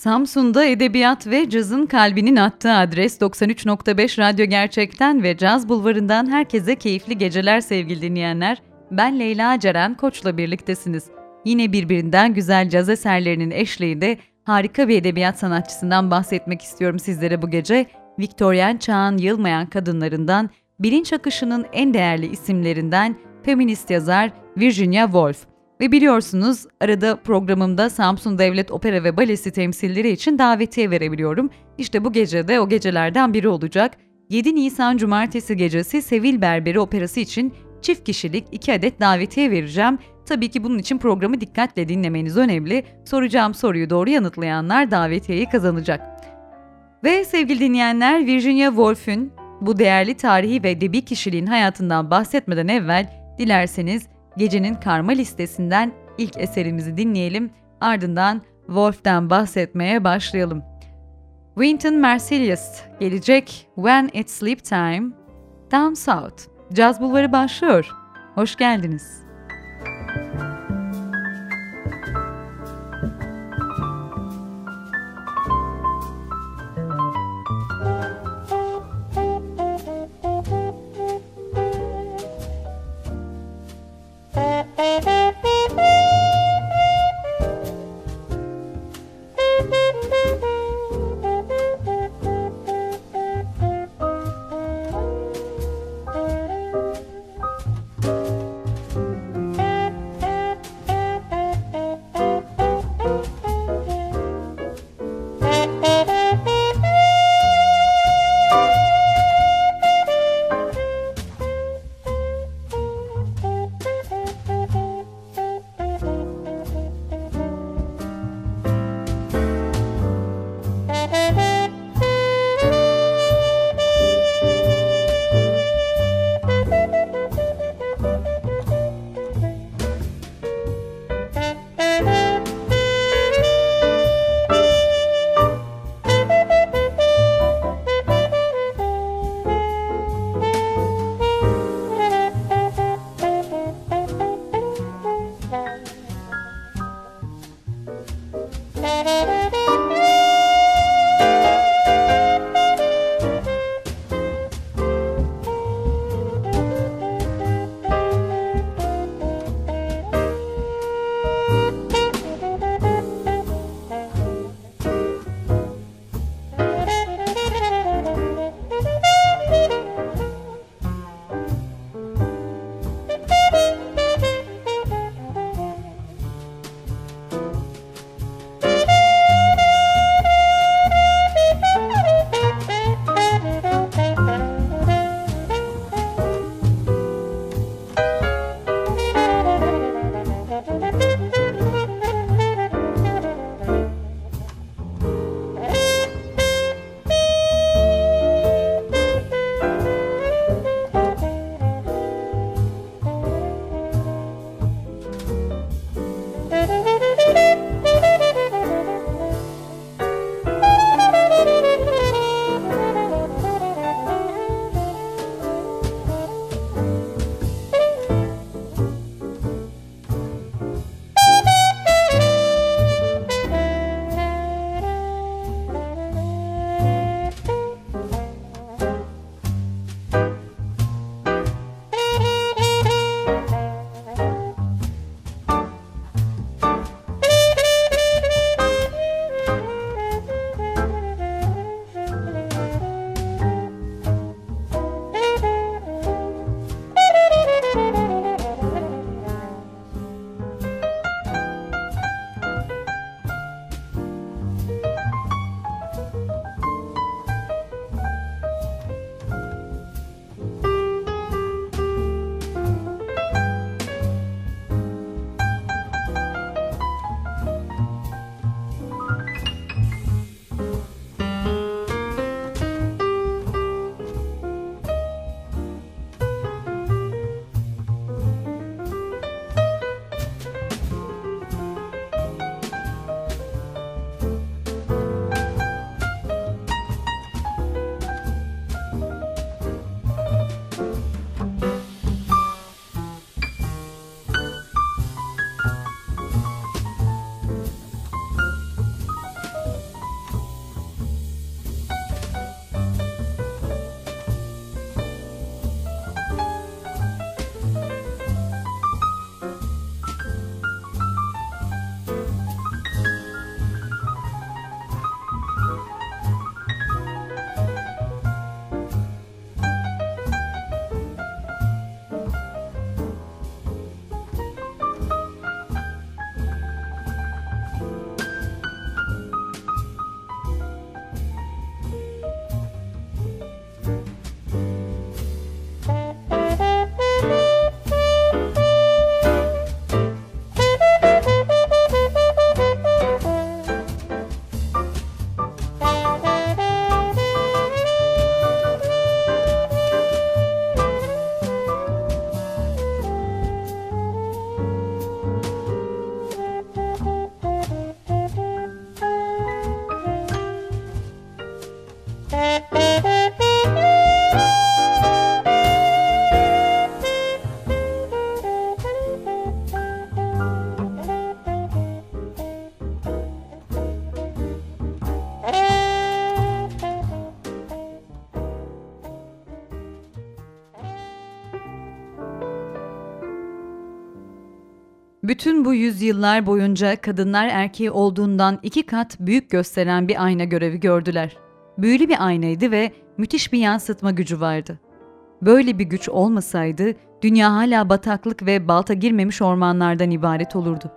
Samsun'da edebiyat ve cazın kalbinin attığı adres 93.5 Radyo Gerçek'ten ve Caz Bulvarı'ndan herkese keyifli geceler sevgili dinleyenler. Ben Leyla Ceren Koç'la birliktesiniz. Yine birbirinden güzel caz eserlerinin eşliğinde harika bir edebiyat sanatçısından bahsetmek istiyorum sizlere bu gece. Viktoryen çağın yılmayan kadınlarından, bilinç akışının en değerli isimlerinden feminist yazar Virginia Woolf. Ve biliyorsunuz arada programımda Samsun Devlet Opera ve Balesi temsilleri için davetiye verebiliyorum. İşte bu gece de o gecelerden biri olacak. 7 Nisan Cumartesi gecesi Sevil Berberi Operası için çift kişilik 2 adet davetiye vereceğim. Tabii ki bunun için programı dikkatle dinlemeniz önemli. Soracağım soruyu doğru yanıtlayanlar davetiyeyi kazanacak. Ve sevgili dinleyenler Virginia Woolf'ün bu değerli tarihi ve edebi kişiliğin hayatından bahsetmeden evvel dilerseniz gecenin karma listesinden ilk eserimizi dinleyelim. Ardından Wolf'ten bahsetmeye başlayalım. Wynton Marsalis gelecek When It's Sleep Time, Down South. Caz Bulvarı başlıyor. Hoş geldiniz. Bütün bu yüzyıllar boyunca kadınlar erkeği olduğundan iki kat büyük gösteren bir ayna görevi gördüler. Büyülü bir aynaydı ve müthiş bir yansıtma gücü vardı. Böyle bir güç olmasaydı dünya hala bataklık ve balta girmemiş ormanlardan ibaret olurdu.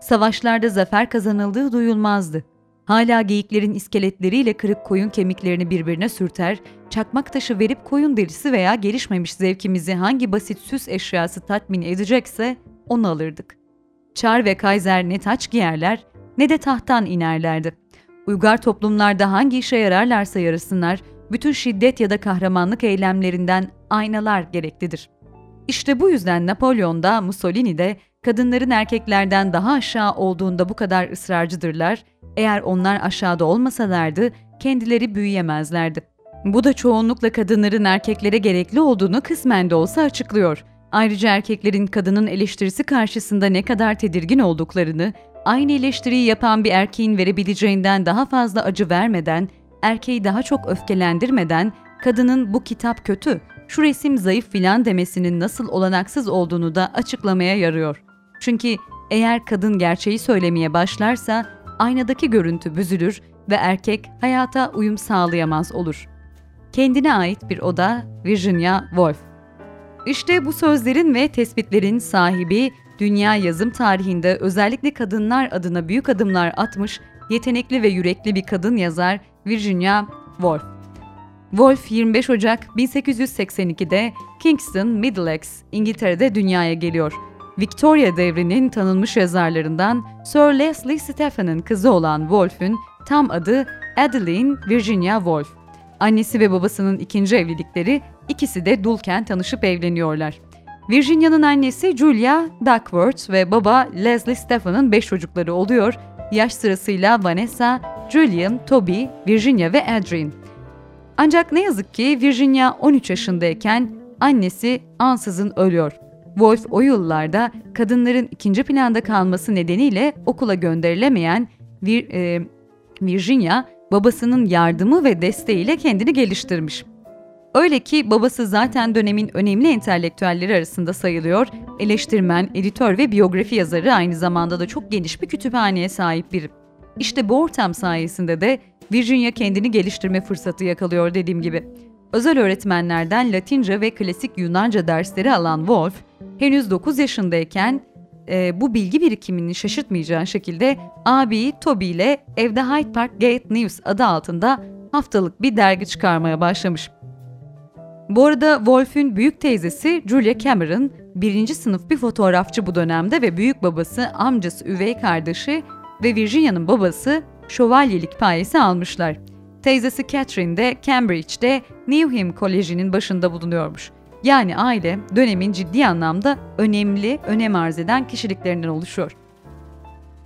Savaşlarda zafer kazanıldığı duyulmazdı. Hala geyiklerin iskeletleriyle kırık koyun kemiklerini birbirine sürter, çakmak taşı verip koyun derisi veya gelişmemiş zevkimizi hangi basit süs eşyası tatmin edecekse onu alırdık. Çar ve Kaiser ne taç giyerler ne de tahttan inerlerdi. Uygar toplumlarda hangi işe yararlarsa yarasınlar, bütün şiddet ya da kahramanlık eylemlerinden aynalar gereklidir. İşte bu yüzden Napolyon'da, Mussolini'de kadınların erkeklerden daha aşağı olduğunda bu kadar ısrarcıdırlar, eğer onlar aşağıda olmasalardı kendileri büyüyemezlerdi. Bu da çoğunlukla kadınların erkeklere gerekli olduğunu kısmen de olsa açıklıyor. Ayrıca erkeklerin kadının eleştirisi karşısında ne kadar tedirgin olduklarını, aynı eleştiriyi yapan bir erkeğin verebileceğinden daha fazla acı vermeden, erkeği daha çok öfkelendirmeden, kadının bu kitap kötü, şu resim zayıf filan demesinin nasıl olanaksız olduğunu da açıklamaya yarıyor. Çünkü eğer kadın gerçeği söylemeye başlarsa aynadaki görüntü büzülür ve erkek hayata uyum sağlayamaz olur. Kendine ait bir oda Virginia Woolf İşte bu sözlerin ve tespitlerin sahibi dünya yazım tarihinde özellikle kadınlar adına büyük adımlar atmış yetenekli ve yürekli bir kadın yazar Virginia Woolf. Woolf 25 Ocak 1882'de Kingston, Middlesex, İngiltere'de dünyaya geliyor. Victoria devrinin tanınmış yazarlarından Sir Leslie Stephen'ın kızı olan Woolf'ün tam adı Adeline Virginia Woolf. Annesi ve babasının ikinci evlilikleri, ikisi de dulken tanışıp evleniyorlar. Virginia'nın annesi Julia Duckworth ve baba Leslie Stephen'ın beş çocukları oluyor. Yaş sırasıyla Vanessa, Julian, Toby, Virginia ve Adrian. Ancak ne yazık ki Virginia 13 yaşındayken annesi ansızın ölüyor. Wolf o yıllarda kadınların ikinci planda kalması nedeniyle okula gönderilemeyen Vir, e, Virginia babasının yardımı ve desteğiyle kendini geliştirmiş. Öyle ki babası zaten dönemin önemli entelektüelleri arasında sayılıyor, eleştirmen, editör ve biyografi yazarı aynı zamanda da çok geniş bir kütüphaneye sahip biri. İşte bu ortam sayesinde de Virginia kendini geliştirme fırsatı yakalıyor dediğim gibi. Özel öğretmenlerden Latince ve klasik Yunanca dersleri alan Wolf, henüz 9 yaşındayken e, bu bilgi birikimini şaşırtmayacağı şekilde abi Toby ile evde Hyde Park Gate News adı altında haftalık bir dergi çıkarmaya başlamış. Bu arada Wolf'ün büyük teyzesi Julia Cameron, birinci sınıf bir fotoğrafçı bu dönemde ve büyük babası, amcası, üvey kardeşi ve Virginia'nın babası şövalyelik payesi almışlar. Teyzesi Catherine de Cambridge'de Newham Koleji'nin başında bulunuyormuş. Yani aile dönemin ciddi anlamda önemli, önem arz eden kişiliklerinden oluşuyor.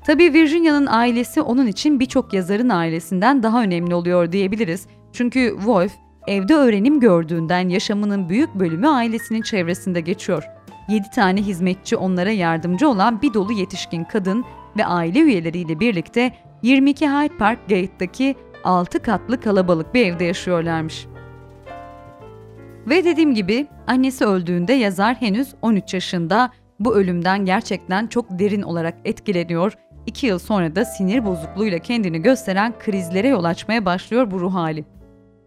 Tabii Virginia'nın ailesi onun için birçok yazarın ailesinden daha önemli oluyor diyebiliriz. Çünkü Wolf evde öğrenim gördüğünden yaşamının büyük bölümü ailesinin çevresinde geçiyor. 7 tane hizmetçi onlara yardımcı olan bir dolu yetişkin kadın ve aile üyeleriyle birlikte 22 Hyde Park Gate'daki 6 katlı kalabalık bir evde yaşıyorlarmış. Ve dediğim gibi annesi öldüğünde yazar henüz 13 yaşında bu ölümden gerçekten çok derin olarak etkileniyor. İki yıl sonra da sinir bozukluğuyla kendini gösteren krizlere yol açmaya başlıyor bu ruh hali.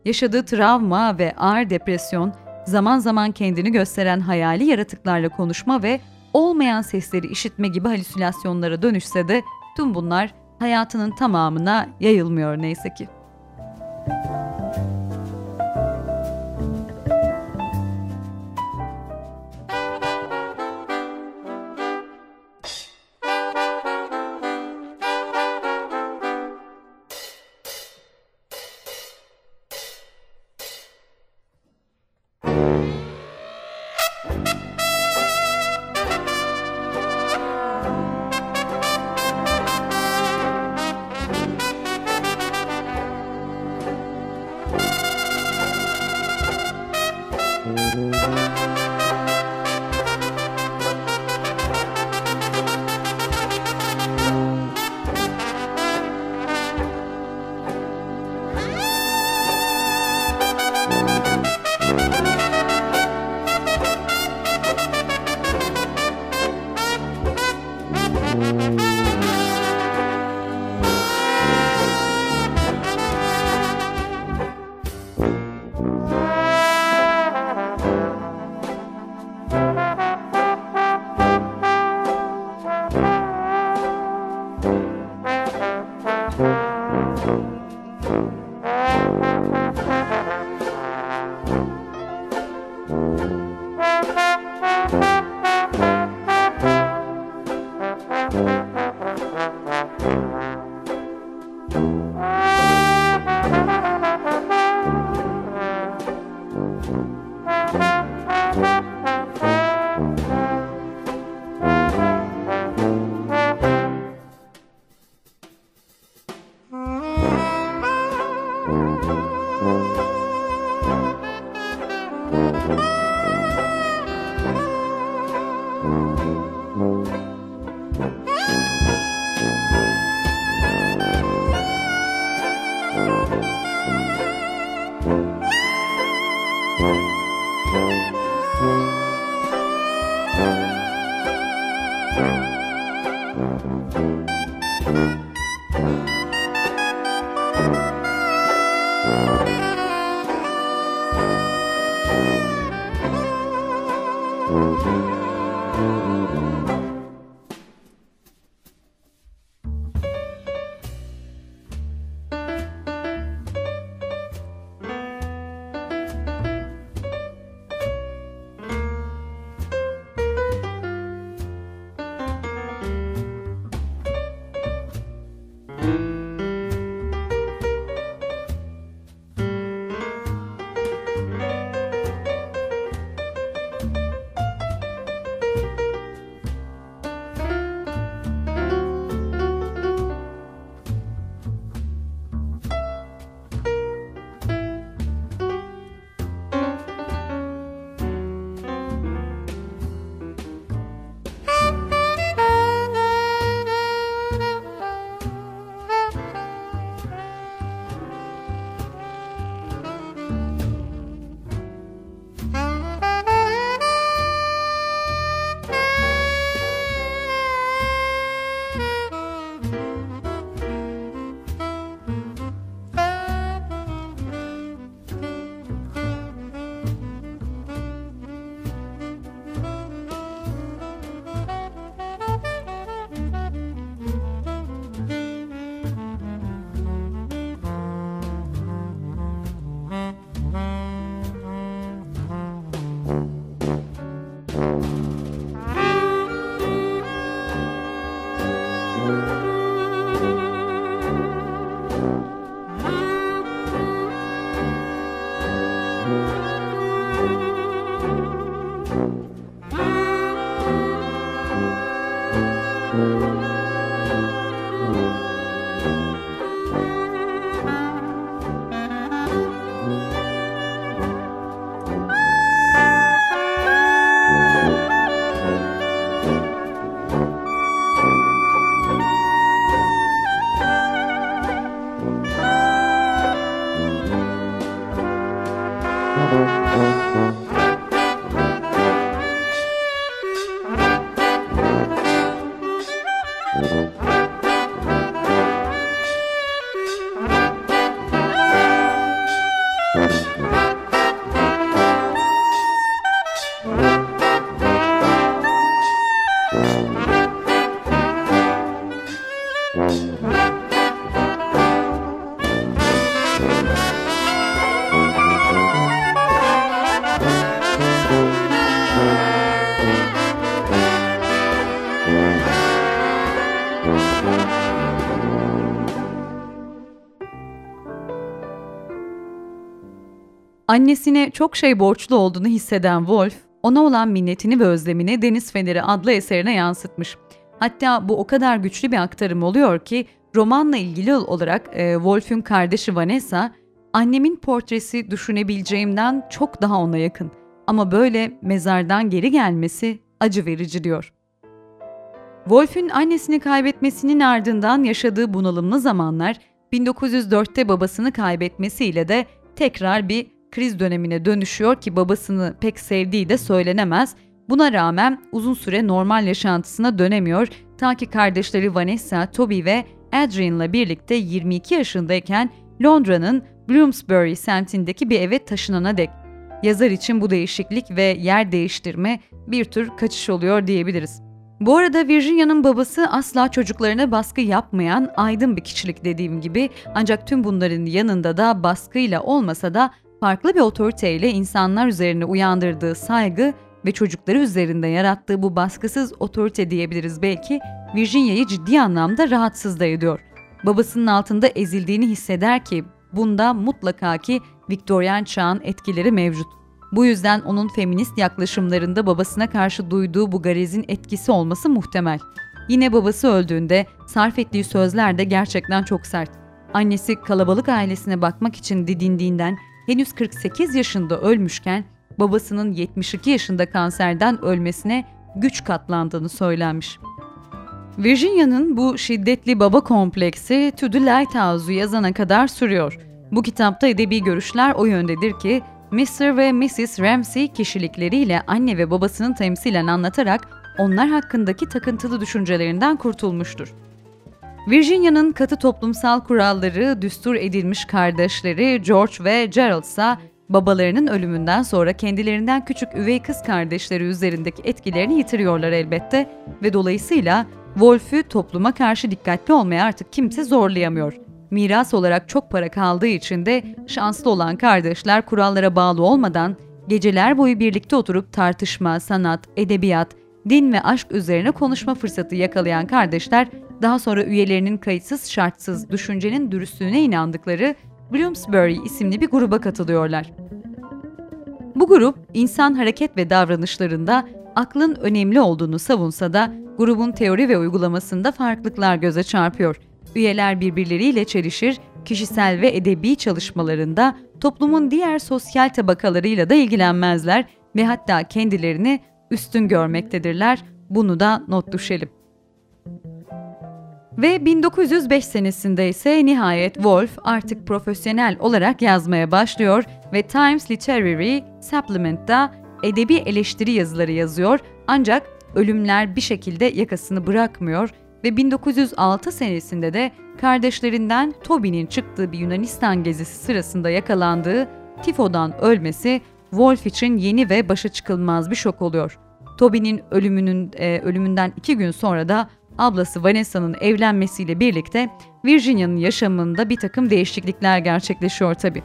Yaşadığı travma ve ağır depresyon, zaman zaman kendini gösteren hayali yaratıklarla konuşma ve olmayan sesleri işitme gibi halüsinasyonlara dönüşse de tüm bunlar hayatının tamamına yayılmıyor neyse ki. Annesine çok şey borçlu olduğunu hisseden Wolf, ona olan minnetini ve özlemini Deniz Feneri adlı eserine yansıtmış. Hatta bu o kadar güçlü bir aktarım oluyor ki romanla ilgili olarak e, Wolf'ün kardeşi Vanessa, annemin portresi düşünebileceğimden çok daha ona yakın. Ama böyle mezardan geri gelmesi acı verici diyor. Wolf'ün annesini kaybetmesinin ardından yaşadığı bunalımlı zamanlar 1904'te babasını kaybetmesiyle de tekrar bir kriz dönemine dönüşüyor ki babasını pek sevdiği de söylenemez. Buna rağmen uzun süre normal yaşantısına dönemiyor ta ki kardeşleri Vanessa, Toby ve Adrian'la birlikte 22 yaşındayken Londra'nın Bloomsbury semtindeki bir eve taşınana dek. Yazar için bu değişiklik ve yer değiştirme bir tür kaçış oluyor diyebiliriz. Bu arada Virginia'nın babası asla çocuklarına baskı yapmayan aydın bir kişilik dediğim gibi ancak tüm bunların yanında da baskıyla olmasa da farklı bir otoriteyle insanlar üzerine uyandırdığı saygı ve çocukları üzerinde yarattığı bu baskısız otorite diyebiliriz belki Virginia'yı ciddi anlamda rahatsız da ediyor. Babasının altında ezildiğini hisseder ki bunda mutlaka ki Viktoryen çağın etkileri mevcut. Bu yüzden onun feminist yaklaşımlarında babasına karşı duyduğu bu garezin etkisi olması muhtemel. Yine babası öldüğünde sarf ettiği sözler de gerçekten çok sert. Annesi kalabalık ailesine bakmak için didindiğinden henüz 48 yaşında ölmüşken babasının 72 yaşında kanserden ölmesine güç katlandığını söylenmiş. Virginia'nın bu şiddetli baba kompleksi To the Lighthouse'u yazana kadar sürüyor. Bu kitapta edebi görüşler o yöndedir ki Mr. ve Mrs. Ramsey kişilikleriyle anne ve babasının temsilen anlatarak onlar hakkındaki takıntılı düşüncelerinden kurtulmuştur. Virginia'nın katı toplumsal kuralları, düstur edilmiş kardeşleri George ve Gerald ise babalarının ölümünden sonra kendilerinden küçük üvey kız kardeşleri üzerindeki etkilerini yitiriyorlar elbette ve dolayısıyla Wolf'ü topluma karşı dikkatli olmaya artık kimse zorlayamıyor. Miras olarak çok para kaldığı için de şanslı olan kardeşler kurallara bağlı olmadan geceler boyu birlikte oturup tartışma, sanat, edebiyat, din ve aşk üzerine konuşma fırsatı yakalayan kardeşler daha sonra üyelerinin kayıtsız şartsız düşüncenin dürüstlüğüne inandıkları Bloomsbury isimli bir gruba katılıyorlar. Bu grup insan hareket ve davranışlarında aklın önemli olduğunu savunsa da grubun teori ve uygulamasında farklılıklar göze çarpıyor. Üyeler birbirleriyle çelişir, kişisel ve edebi çalışmalarında toplumun diğer sosyal tabakalarıyla da ilgilenmezler ve hatta kendilerini üstün görmektedirler. Bunu da not düşelim. Ve 1905 senesinde ise nihayet Wolf artık profesyonel olarak yazmaya başlıyor ve Times Literary Supplement'da edebi eleştiri yazıları yazıyor ancak ölümler bir şekilde yakasını bırakmıyor ve 1906 senesinde de kardeşlerinden Toby'nin çıktığı bir Yunanistan gezisi sırasında yakalandığı tifodan ölmesi Wolf için yeni ve başa çıkılmaz bir şok oluyor. Toby'nin ölümünün e, ölümünden iki gün sonra da ablası Vanessa'nın evlenmesiyle birlikte Virginia'nın yaşamında bir takım değişiklikler gerçekleşiyor tabi.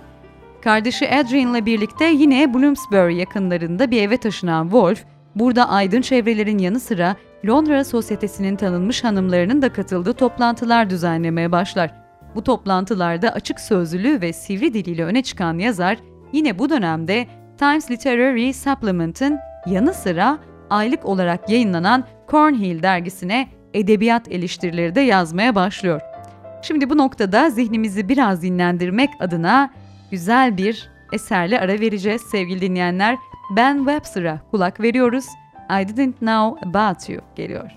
Kardeşi Adrian'la birlikte yine Bloomsbury yakınlarında bir eve taşınan Wolf, burada aydın çevrelerin yanı sıra Londra sosyetesinin tanınmış hanımlarının da katıldığı toplantılar düzenlemeye başlar. Bu toplantılarda açık sözlülüğü ve sivri diliyle öne çıkan yazar, yine bu dönemde Times Literary Supplement'ın yanı sıra aylık olarak yayınlanan Cornhill dergisine edebiyat eleştirileri de yazmaya başlıyor. Şimdi bu noktada zihnimizi biraz dinlendirmek adına güzel bir eserle ara vereceğiz sevgili dinleyenler. Ben Webster'a kulak veriyoruz. I didn't know about you geliyor.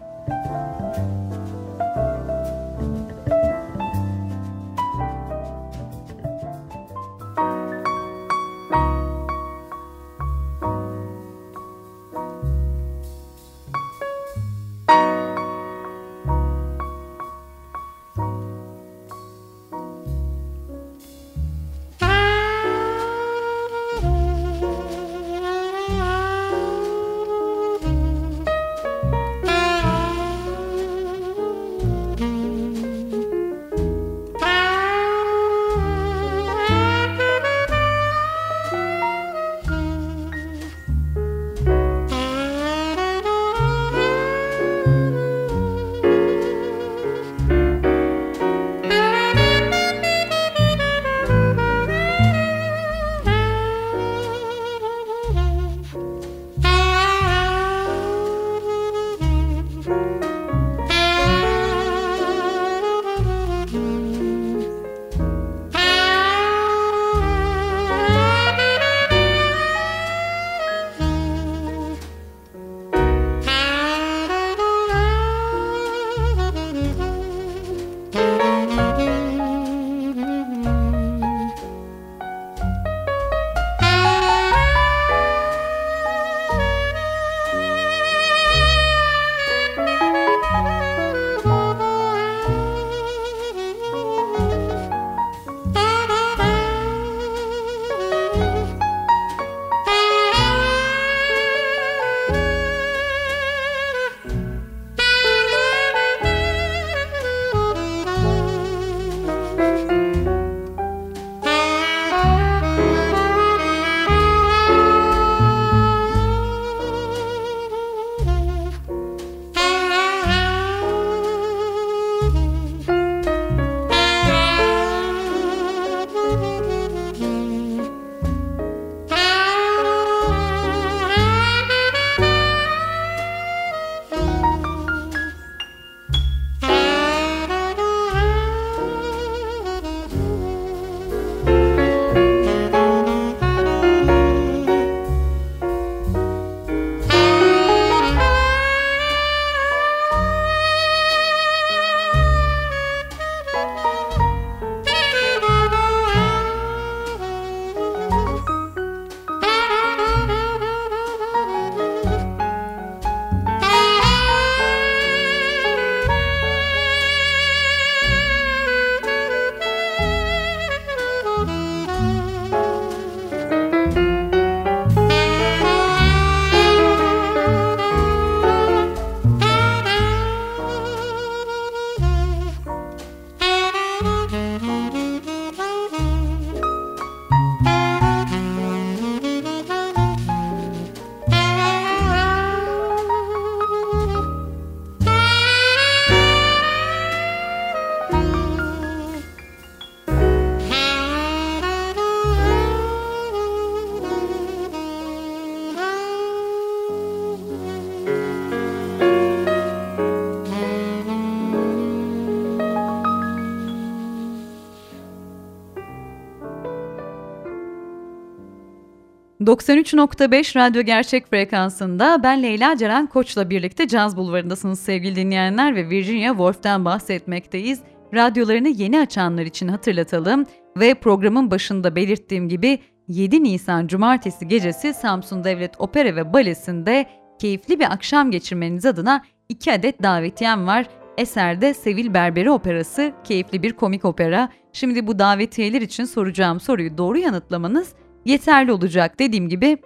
93.5 Radyo Gerçek Frekansı'nda ben Leyla Ceren Koç'la birlikte Caz Bulvarı'ndasınız sevgili dinleyenler ve Virginia Woolf'ten bahsetmekteyiz. Radyolarını yeni açanlar için hatırlatalım ve programın başında belirttiğim gibi 7 Nisan Cumartesi gecesi Samsun Devlet Opera ve Balesi'nde keyifli bir akşam geçirmeniz adına 2 adet davetiyem var. Eserde Sevil Berberi Operası, keyifli bir komik opera. Şimdi bu davetiyeler için soracağım soruyu doğru yanıtlamanız yeterli olacak dediğim gibi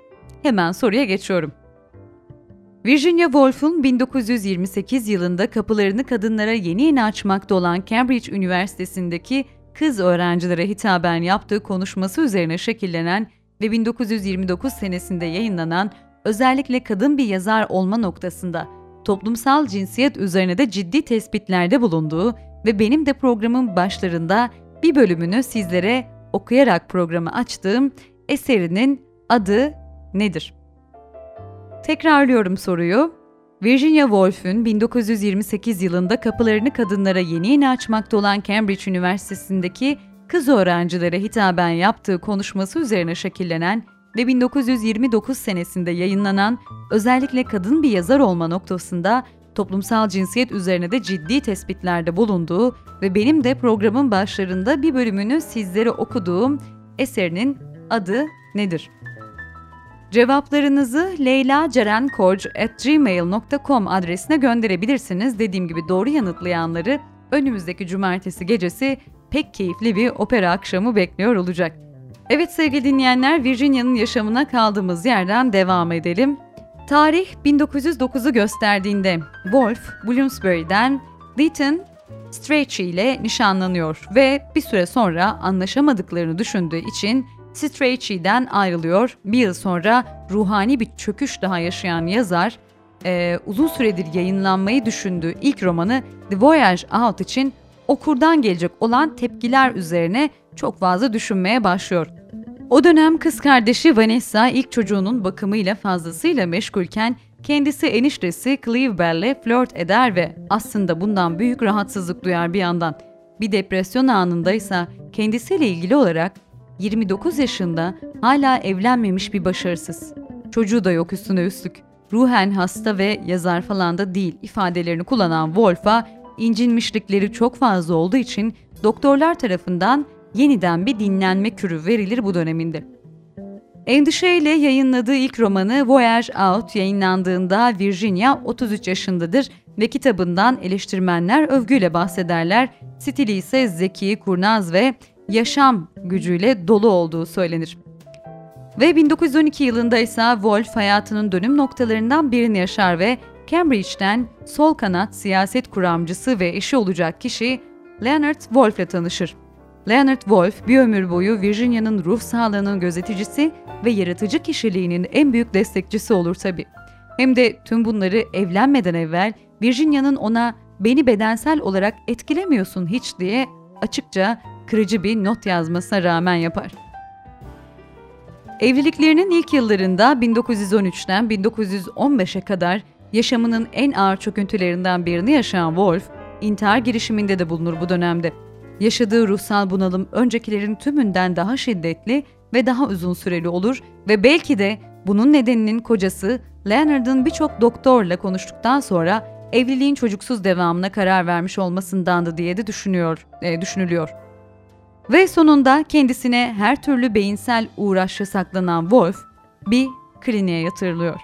hemen soruya geçiyorum. Virginia Woolf'un 1928 yılında kapılarını kadınlara yeni yeni açmakta olan Cambridge Üniversitesi'ndeki kız öğrencilere hitaben yaptığı konuşması üzerine şekillenen ve 1929 senesinde yayınlanan özellikle kadın bir yazar olma noktasında toplumsal cinsiyet üzerine de ciddi tespitlerde bulunduğu ve benim de programın başlarında bir bölümünü sizlere okuyarak programı açtığım eserinin adı nedir? Tekrarlıyorum soruyu. Virginia Woolf'ün 1928 yılında kapılarını kadınlara yeni yeni açmakta olan Cambridge Üniversitesi'ndeki kız öğrencilere hitaben yaptığı konuşması üzerine şekillenen ve 1929 senesinde yayınlanan özellikle kadın bir yazar olma noktasında toplumsal cinsiyet üzerine de ciddi tespitlerde bulunduğu ve benim de programın başlarında bir bölümünü sizlere okuduğum eserinin adı nedir? Cevaplarınızı leylacerenkoc.gmail.com adresine gönderebilirsiniz. Dediğim gibi doğru yanıtlayanları önümüzdeki cumartesi gecesi pek keyifli bir opera akşamı bekliyor olacak. Evet sevgili dinleyenler Virginia'nın yaşamına kaldığımız yerden devam edelim. Tarih 1909'u gösterdiğinde Wolf, Bloomsbury'den Lytton Strachey ile nişanlanıyor ve bir süre sonra anlaşamadıklarını düşündüğü için Strachey'den ayrılıyor. Bir yıl sonra ruhani bir çöküş daha yaşayan yazar, e, uzun süredir yayınlanmayı düşündüğü ilk romanı The Voyage Out için okurdan gelecek olan tepkiler üzerine çok fazla düşünmeye başlıyor. O dönem kız kardeşi Vanessa ilk çocuğunun bakımıyla fazlasıyla meşgulken kendisi eniştesi Cleve Bell'le flört eder ve aslında bundan büyük rahatsızlık duyar bir yandan. Bir depresyon anındaysa kendisiyle ilgili olarak 29 yaşında hala evlenmemiş bir başarısız. Çocuğu da yok üstüne üstlük. Ruhen hasta ve yazar falan da değil ifadelerini kullanan Wolf'a incinmişlikleri çok fazla olduğu için doktorlar tarafından yeniden bir dinlenme kürü verilir bu döneminde. Endişeyle yayınladığı ilk romanı Voyage Out yayınlandığında Virginia 33 yaşındadır ve kitabından eleştirmenler övgüyle bahsederler. Stili ise zeki, kurnaz ve yaşam gücüyle dolu olduğu söylenir. Ve 1912 yılında ise Wolf hayatının dönüm noktalarından birini yaşar ve Cambridge'den sol kanat siyaset kuramcısı ve eşi olacak kişi Leonard Wolf ile tanışır. Leonard Wolf bir ömür boyu Virginia'nın ruh sağlığının gözeticisi ve yaratıcı kişiliğinin en büyük destekçisi olur tabi. Hem de tüm bunları evlenmeden evvel Virginia'nın ona beni bedensel olarak etkilemiyorsun hiç diye açıkça kırıcı bir not yazmasına rağmen yapar. Evliliklerinin ilk yıllarında 1913'ten 1915'e kadar yaşamının en ağır çöküntülerinden birini yaşayan Wolf, intihar girişiminde de bulunur bu dönemde. Yaşadığı ruhsal bunalım öncekilerin tümünden daha şiddetli ve daha uzun süreli olur ve belki de bunun nedeninin kocası Leonard'ın birçok doktorla konuştuktan sonra evliliğin çocuksuz devamına karar vermiş olmasındandı diye de düşünüyor, e, düşünülüyor. Ve sonunda kendisine her türlü beyinsel uğraşla saklanan Wolf bir kliniğe yatırılıyor.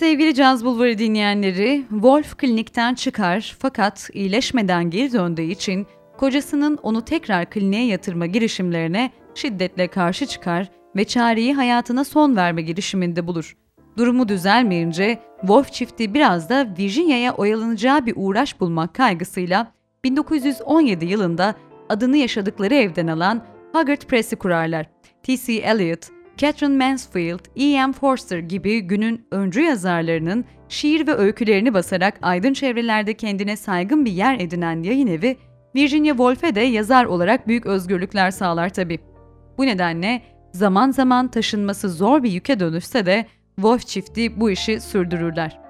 Sevgili Caz Bulvarı dinleyenleri, Wolf klinikten çıkar fakat iyileşmeden geri döndüğü için kocasının onu tekrar kliniğe yatırma girişimlerine şiddetle karşı çıkar ve çareyi hayatına son verme girişiminde bulur. Durumu düzelmeyince Wolf çifti biraz da Virginia'ya oyalanacağı bir uğraş bulmak kaygısıyla 1917 yılında adını yaşadıkları evden alan Haggard Press'i kurarlar. T.C. Eliot, Catherine Mansfield, E.M. Forster gibi günün öncü yazarlarının şiir ve öykülerini basarak aydın çevrelerde kendine saygın bir yer edinen yayın evi, Virginia Woolf'e de yazar olarak büyük özgürlükler sağlar tabii. Bu nedenle zaman zaman taşınması zor bir yüke dönüşse de Wolf çifti bu işi sürdürürler.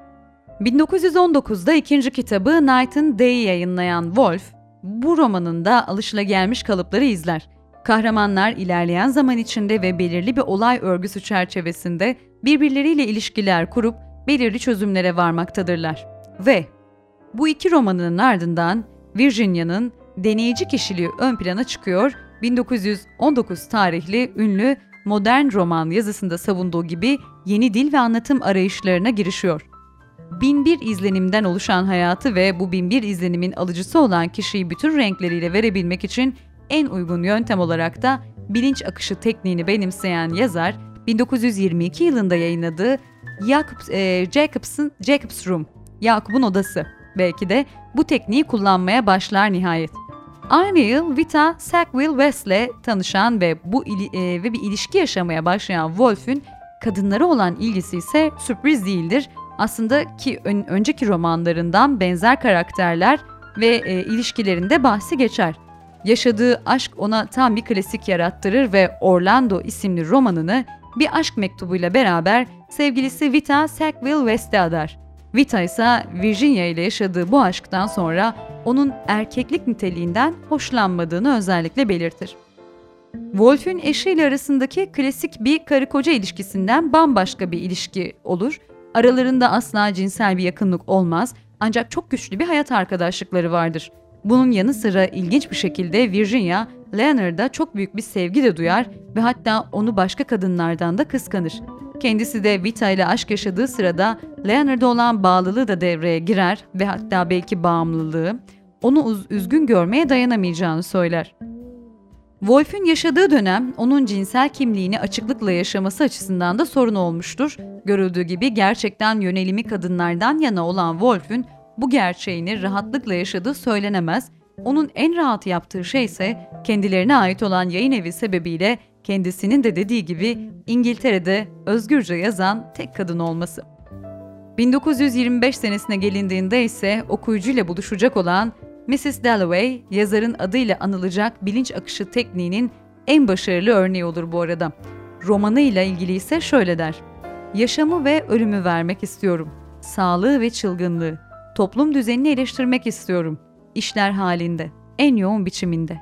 1919'da ikinci kitabı Night and Day'i yayınlayan Wolf, bu romanında alışılagelmiş kalıpları izler. Kahramanlar ilerleyen zaman içinde ve belirli bir olay örgüsü çerçevesinde birbirleriyle ilişkiler kurup belirli çözümlere varmaktadırlar. Ve bu iki romanının ardından Virginia'nın deneyici kişiliği ön plana çıkıyor, 1919 tarihli ünlü modern roman yazısında savunduğu gibi yeni dil ve anlatım arayışlarına girişiyor. Binbir izlenimden oluşan hayatı ve bu binbir izlenimin alıcısı olan kişiyi bütün renkleriyle verebilmek için en uygun yöntem olarak da bilinç akışı tekniğini benimseyen yazar 1922 yılında yayınladığı Jacob, e, Jacobs'ın Jacob's Room, Yakup'un odası belki de bu tekniği kullanmaya başlar nihayet. Aynı yıl Vita Sackville West'le tanışan ve bu ili, e, ve bir ilişki yaşamaya başlayan Wolf'ün kadınlara olan ilgisi ise sürpriz değildir. Aslında ki ön, önceki romanlarından benzer karakterler ve e, ilişkilerinde bahsi geçer. Yaşadığı aşk ona tam bir klasik yarattırır ve Orlando isimli romanını bir aşk mektubuyla beraber sevgilisi Vita Sackville West'e adar. Vita ise Virginia ile yaşadığı bu aşktan sonra onun erkeklik niteliğinden hoşlanmadığını özellikle belirtir. Wolf'ün eşiyle arasındaki klasik bir karı koca ilişkisinden bambaşka bir ilişki olur. Aralarında asla cinsel bir yakınlık olmaz ancak çok güçlü bir hayat arkadaşlıkları vardır. Bunun yanı sıra ilginç bir şekilde Virginia, Leonard'a çok büyük bir sevgi de duyar ve hatta onu başka kadınlardan da kıskanır. Kendisi de Vita ile aşk yaşadığı sırada Leonard'a olan bağlılığı da devreye girer ve hatta belki bağımlılığı onu üzgün görmeye dayanamayacağını söyler. Wolf'ün yaşadığı dönem onun cinsel kimliğini açıklıkla yaşaması açısından da sorun olmuştur. Görüldüğü gibi gerçekten yönelimi kadınlardan yana olan Wolf'ün bu gerçeğini rahatlıkla yaşadığı söylenemez. Onun en rahat yaptığı şey ise kendilerine ait olan yayın evi sebebiyle kendisinin de dediği gibi İngiltere'de özgürce yazan tek kadın olması. 1925 senesine gelindiğinde ise okuyucuyla buluşacak olan Mrs. Dalloway, yazarın adıyla anılacak bilinç akışı tekniğinin en başarılı örneği olur bu arada. Romanıyla ilgili ise şöyle der. Yaşamı ve ölümü vermek istiyorum. Sağlığı ve çılgınlığı. Toplum düzenini eleştirmek istiyorum. İşler halinde, en yoğun biçiminde.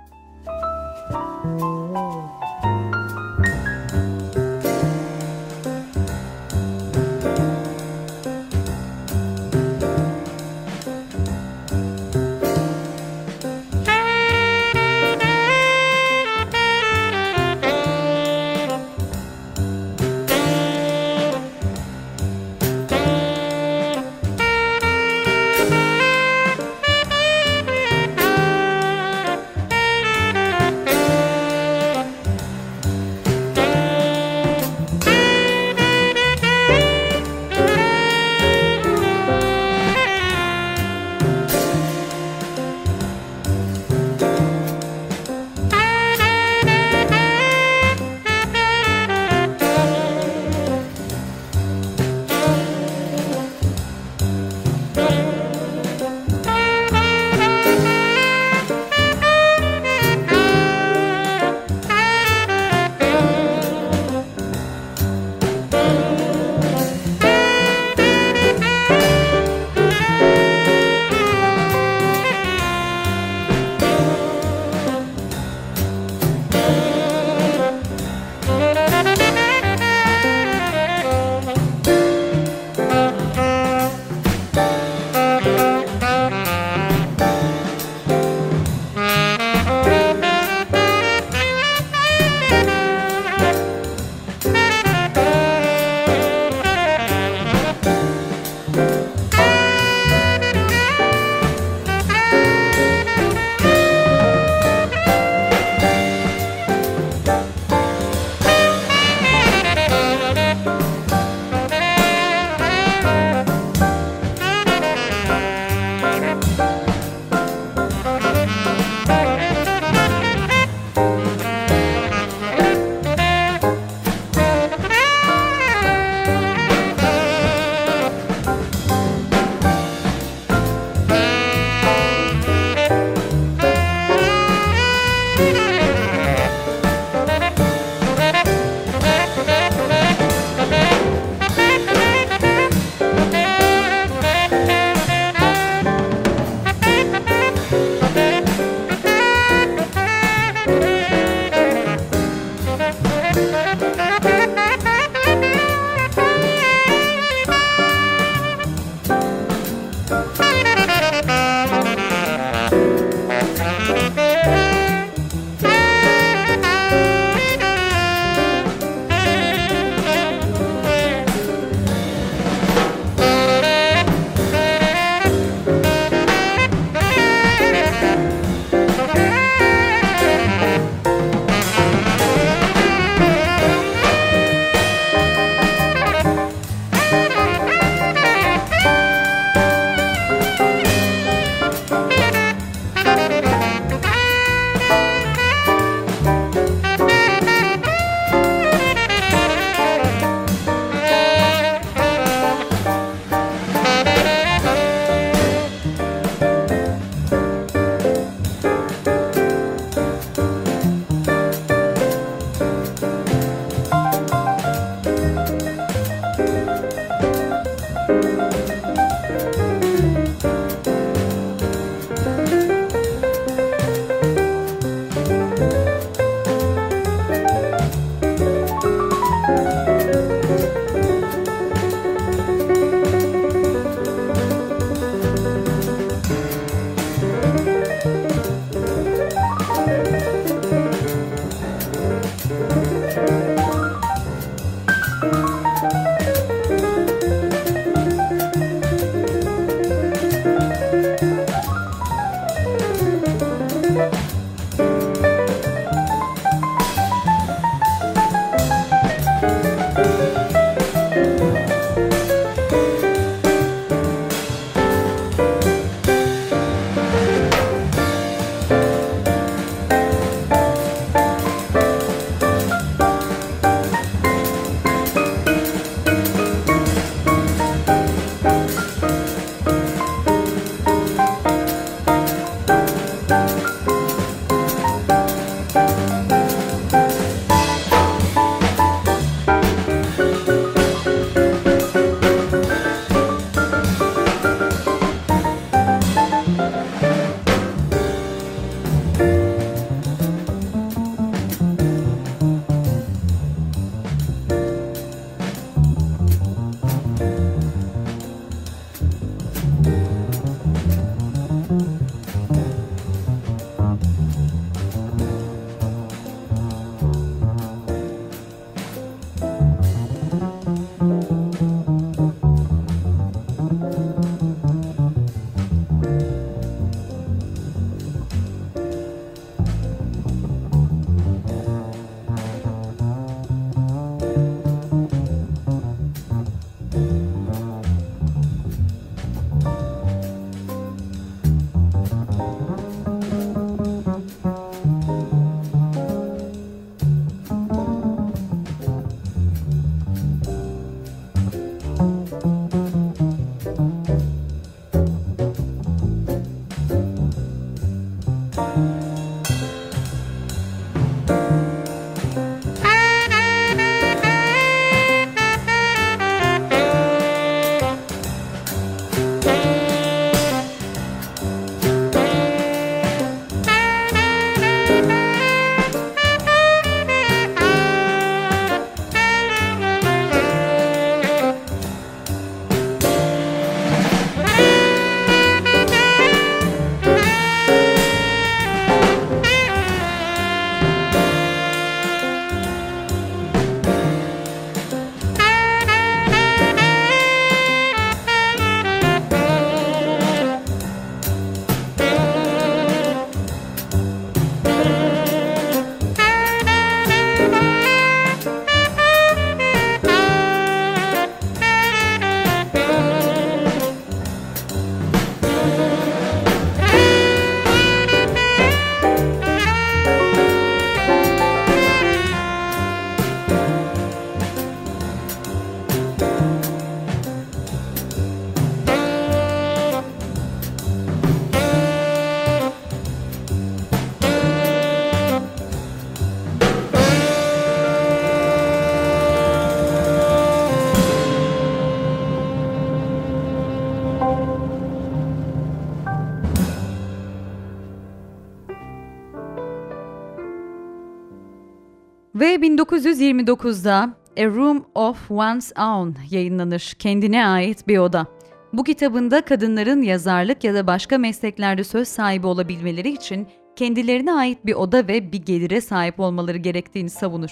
1929'da A Room of One's Own yayınlanır. Kendine ait bir oda. Bu kitabında kadınların yazarlık ya da başka mesleklerde söz sahibi olabilmeleri için kendilerine ait bir oda ve bir gelire sahip olmaları gerektiğini savunur.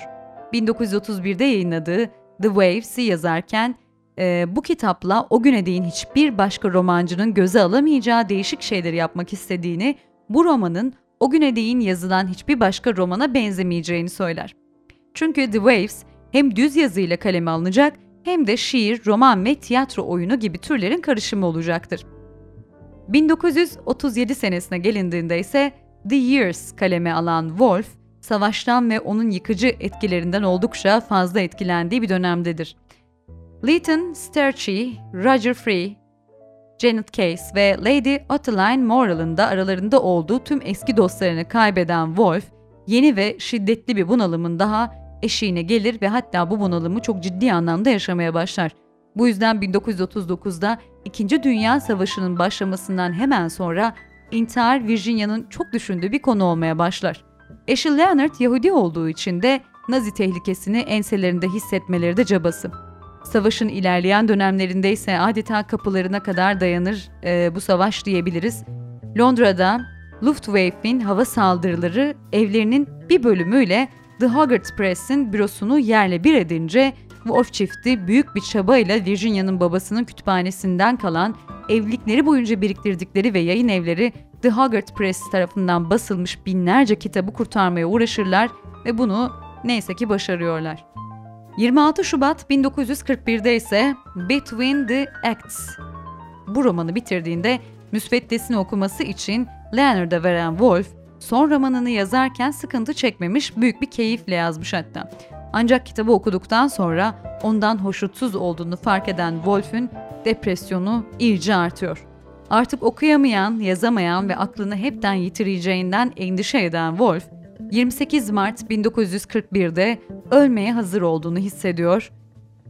1931'de yayınladığı The Waves'i yazarken e, bu kitapla o güne değin hiçbir başka romancının göze alamayacağı değişik şeyleri yapmak istediğini, bu romanın o güne değin yazılan hiçbir başka romana benzemeyeceğini söyler. Çünkü The Waves hem düz yazıyla kaleme alınacak hem de şiir, roman ve tiyatro oyunu gibi türlerin karışımı olacaktır. 1937 senesine gelindiğinde ise The Years kaleme alan Wolf, savaştan ve onun yıkıcı etkilerinden oldukça fazla etkilendiği bir dönemdedir. Leighton Sterchi, Roger Free, Janet Case ve Lady Ottiline Morrell'ın da aralarında olduğu tüm eski dostlarını kaybeden Wolf, yeni ve şiddetli bir bunalımın daha eşiğine gelir ve hatta bu bunalımı çok ciddi anlamda yaşamaya başlar. Bu yüzden 1939'da İkinci Dünya Savaşı'nın başlamasından hemen sonra intihar Virginia'nın çok düşündüğü bir konu olmaya başlar. Eşi Leonard Yahudi olduğu için de Nazi tehlikesini enselerinde hissetmeleri de cabası. Savaşın ilerleyen dönemlerinde ise adeta kapılarına kadar dayanır e, bu savaş diyebiliriz. Londra'da Luftwaffe'in hava saldırıları evlerinin bir bölümüyle The Hogarth Press'in bürosunu yerle bir edince Wolf çifti büyük bir çabayla Virginia'nın babasının kütüphanesinden kalan evlilikleri boyunca biriktirdikleri ve yayın evleri The Hogarth Press tarafından basılmış binlerce kitabı kurtarmaya uğraşırlar ve bunu neyse ki başarıyorlar. 26 Şubat 1941'de ise Between the Acts bu romanı bitirdiğinde müsveddesini okuması için Leonard'a veren Wolf, Son romanını yazarken sıkıntı çekmemiş, büyük bir keyifle yazmış hatta. Ancak kitabı okuduktan sonra ondan hoşnutsuz olduğunu fark eden Wolf'ün depresyonu iyice artıyor. Artık okuyamayan, yazamayan ve aklını hepten yitireceğinden endişe eden Wolf, 28 Mart 1941'de ölmeye hazır olduğunu hissediyor.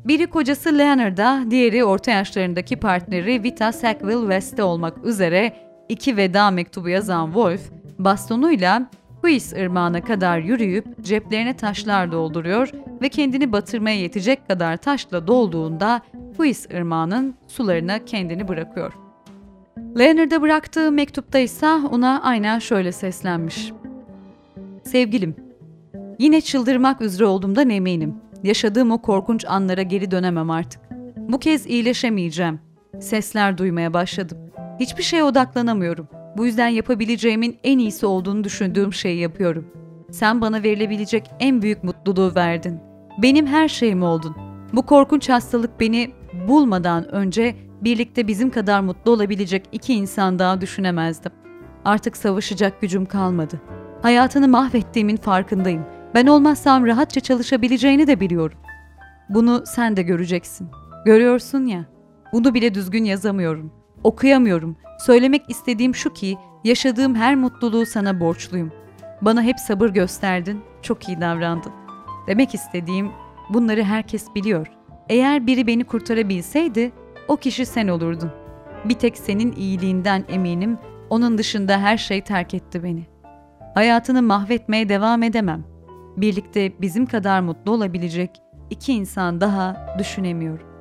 Biri kocası Leonard'a, diğeri orta yaşlarındaki partneri Vita Sackville West'te olmak üzere iki veda mektubu yazan Wolf, bastonuyla Huis ırmağına kadar yürüyüp ceplerine taşlar dolduruyor ve kendini batırmaya yetecek kadar taşla dolduğunda Huis ırmağının sularına kendini bırakıyor. Leonard'a bıraktığı mektupta ise ona aynen şöyle seslenmiş. Sevgilim, yine çıldırmak üzere olduğumdan eminim. Yaşadığım o korkunç anlara geri dönemem artık. Bu kez iyileşemeyeceğim. Sesler duymaya başladım. Hiçbir şeye odaklanamıyorum. Bu yüzden yapabileceğimin en iyisi olduğunu düşündüğüm şeyi yapıyorum. Sen bana verilebilecek en büyük mutluluğu verdin. Benim her şeyim oldun. Bu korkunç hastalık beni bulmadan önce birlikte bizim kadar mutlu olabilecek iki insan daha düşünemezdim. Artık savaşacak gücüm kalmadı. Hayatını mahvettiğimin farkındayım. Ben olmazsam rahatça çalışabileceğini de biliyorum. Bunu sen de göreceksin. Görüyorsun ya. Bunu bile düzgün yazamıyorum. Okuyamıyorum. Söylemek istediğim şu ki yaşadığım her mutluluğu sana borçluyum. Bana hep sabır gösterdin, çok iyi davrandın. Demek istediğim bunları herkes biliyor. Eğer biri beni kurtarabilseydi o kişi sen olurdun. Bir tek senin iyiliğinden eminim. Onun dışında her şey terk etti beni. Hayatını mahvetmeye devam edemem. Birlikte bizim kadar mutlu olabilecek iki insan daha düşünemiyorum.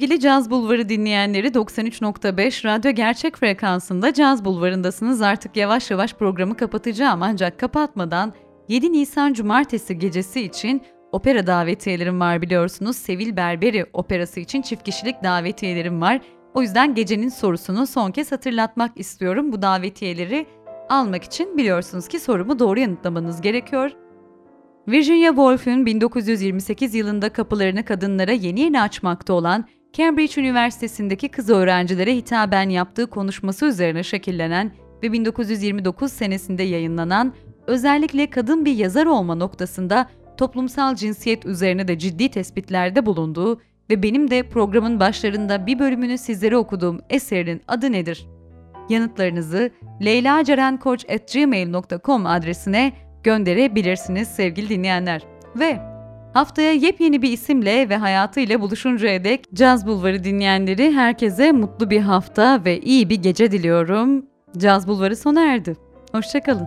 Sevgili Caz Bulvarı dinleyenleri 93.5 radyo gerçek frekansında Caz Bulvarı'ndasınız. Artık yavaş yavaş programı kapatacağım ancak kapatmadan 7 Nisan Cumartesi gecesi için opera davetiyelerim var biliyorsunuz. Sevil Berberi operası için çift kişilik davetiyelerim var. O yüzden gecenin sorusunu son kez hatırlatmak istiyorum. Bu davetiyeleri almak için biliyorsunuz ki sorumu doğru yanıtlamanız gerekiyor. Virginia Woolf'un 1928 yılında kapılarını kadınlara yeni yeni açmakta olan Cambridge Üniversitesi'ndeki kız öğrencilere hitaben yaptığı konuşması üzerine şekillenen ve 1929 senesinde yayınlanan özellikle kadın bir yazar olma noktasında toplumsal cinsiyet üzerine de ciddi tespitlerde bulunduğu ve benim de programın başlarında bir bölümünü sizlere okuduğum eserinin adı nedir? Yanıtlarınızı leylacerenkoç.gmail.com adresine gönderebilirsiniz sevgili dinleyenler. Ve haftaya yepyeni bir isimle ve hayatıyla buluşuncaya dek Caz Bulvarı dinleyenleri herkese mutlu bir hafta ve iyi bir gece diliyorum. Caz Bulvarı sona erdi. Hoşçakalın.